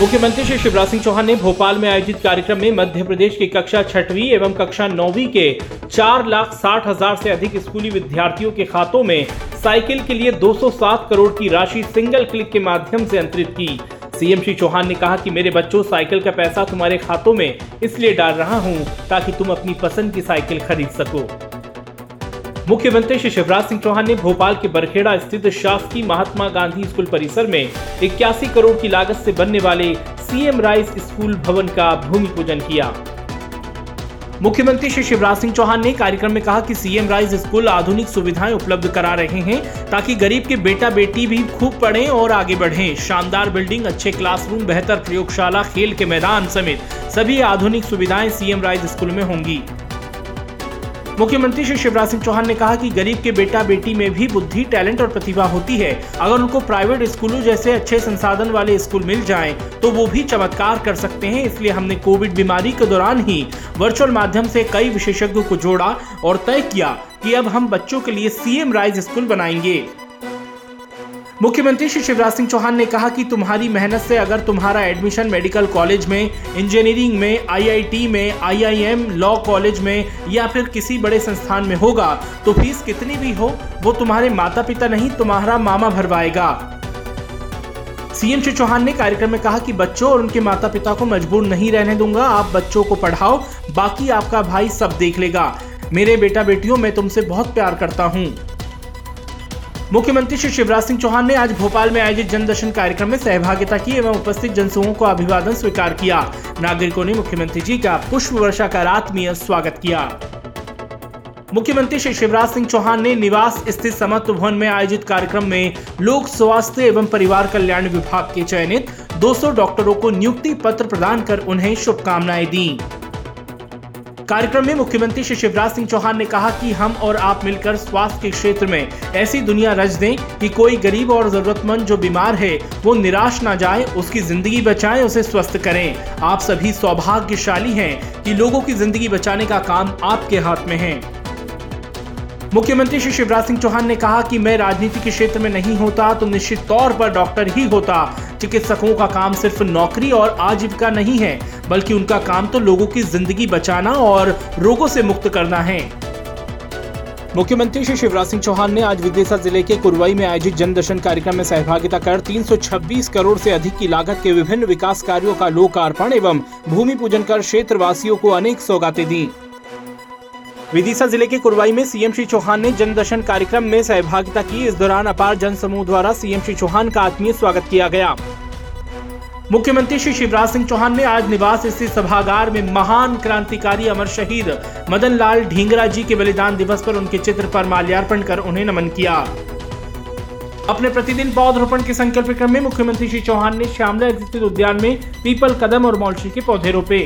मुख्यमंत्री श्री शिवराज सिंह चौहान ने भोपाल में आयोजित कार्यक्रम में मध्य प्रदेश की कक्षा छठवीं एवं कक्षा नौवीं के चार लाख साठ हज़ार से अधिक स्कूली विद्यार्थियों के खातों में साइकिल के लिए 207 करोड़ की राशि सिंगल क्लिक के माध्यम से अंतरित की। सीएम श्री चौहान ने कहा कि मेरे बच्चों, साइकिल का पैसा तुम्हारे खातों में इसलिए डाल रहा हूँ ताकि तुम अपनी पसंद की साइकिल खरीद सको। मुख्यमंत्री श्री शिवराज सिंह चौहान ने भोपाल के बरखेड़ा स्थित शासकीय महात्मा गांधी स्कूल परिसर में इक्यासी करोड़ की लागत से बनने वाले सीएम राइस स्कूल भवन का भूमि पूजन किया। मुख्यमंत्री श्री शिवराज सिंह चौहान ने कार्यक्रम में कहा कि सीएम राइज स्कूल आधुनिक सुविधाएँ उपलब्ध करा रहे हैं ताकि गरीब के बेटा बेटी भी खूब पढ़ें और आगे बढ़ें। शानदार बिल्डिंग, अच्छे क्लासरूम, बेहतर प्रयोगशाला, खेल के मैदान समेत सभी आधुनिक सुविधाएँ सीएम राइज स्कूल में होंगी। मुख्यमंत्री श्री शिवराज सिंह चौहान ने कहा कि गरीब के बेटा बेटी में भी बुद्धि, टैलेंट और प्रतिभा होती है। अगर उनको प्राइवेट स्कूलों जैसे अच्छे संसाधन वाले स्कूल मिल जाएँ तो वो भी चमत्कार कर सकते हैं। इसलिए हमने कोविड बीमारी के दौरान ही वर्चुअल माध्यम से कई विशेषज्ञों को जोड़ा और तय किया कि अब हम बच्चों के लिए सीएम राइज स्कूल बनाएँगे। मुख्यमंत्री श्री शिवराज सिंह चौहान ने कहा कि तुम्हारी मेहनत से अगर तुम्हारा एडमिशन मेडिकल कॉलेज में इंजीनियरिंग में आईआईटी में आईआईएम लॉ कॉलेज में, या फिर किसी बड़े संस्थान में होगा तो फ़ीस कितनी भी हो, वो तुम्हारे माता पिता नहीं, तुम्हारा मामा भरवाएगा। सीएम श्री चौहान ने कार्यक्रम में कहा कि बच्चों और उनके माता पिता को मजबूर नहीं रहने दूँगा, आप बच्चों को पढ़ाओ, बाकी आपका भाई सब देख लेगा। मेरे बेटा बेटियों मैं तुमसे बहुत प्यार करता हूँ। मुख्यमंत्री श्री शिवराज सिंह चौहान ने आज भोपाल में आयोजित जन दर्शन कार्यक्रम में सहभागिता की एवं उपस्थित जनसमूह को अभिवादन स्वीकार किया। नागरिकों ने मुख्यमंत्री जी का पुष्प वर्षा का आत्मीय स्वागत किया। मुख्यमंत्री श्री शिवराज सिंह चौहान ने निवास स्थित समत्व भवन में आयोजित कार्यक्रम में लोक स्वास्थ्य एवं परिवार कल्याण विभाग के चयनित 200 डॉक्टरों को नियुक्ति पत्र प्रदान कर उन्हें शुभकामनाएँ दी। कार्यक्रम में मुख्यमंत्री श्री शिवराज सिंह चौहान ने कहा कि हम और आप मिलकर स्वास्थ्य के क्षेत्र में ऐसी दुनिया रच दें कि कोई गरीब और जरूरतमंद जो बीमार है, वो निराश ना जाए, उसकी ज़िंदगी बचाएँ, उसे स्वस्थ करें। आप सभी सौभाग्यशाली हैं कि लोगों की ज़िंदगी बचाने का काम आपके हाथ में है। मुख्यमंत्री श्री शिवराज सिंह चौहान ने कहा कि मैं राजनीति के क्षेत्र में नहीं होता तो निश्चित तौर पर डॉक्टर ही होता। चिकित्सकों का काम सिर्फ़ नौकरी और आजीविका नहीं है, बल्कि उनका काम तो लोगों की ज़िंदगी बचाना और रोगों से मुक्त करना है। मुख्यमंत्री श्री शिवराज सिंह चौहान ने आज विदिशा ज़िले के कुरवाई में आयोजित जन दर्शन कार्यक्रम में सहभागिता कर 326 करोड़ से अधिक की लागत के विभिन्न विकास कार्यों का लोकार्पण एवं भूमि पूजन कर क्षेत्रवासियों को अनेक सौगातें दी। विदिशा ज़िले के कुरवाई में सीएम श्री चौहान ने जन दर्शन कार्यक्रम में सहभागिता की। इस दौरान अपार जन समूह द्वारा सीएम श्री चौहान का आत्मीय स्वागत किया गया। मुख्यमंत्री श्री शिवराज सिंह चौहान ने आज निवास स्थित सभागार में महान क्रांतिकारी अमर शहीद मदन लाल ढींगरा जी के बलिदान दिवस पर उनके चित्र पर माल्यार्पण कर उन्हें नमन किया। अपने प्रतिदिन पौधरोपण के संकल्प क्रम में मुख्यमंत्री श्री चौहान ने श्यामला स्थित उद्यान में पीपल कदम और मौलशी के पौधे रोपे।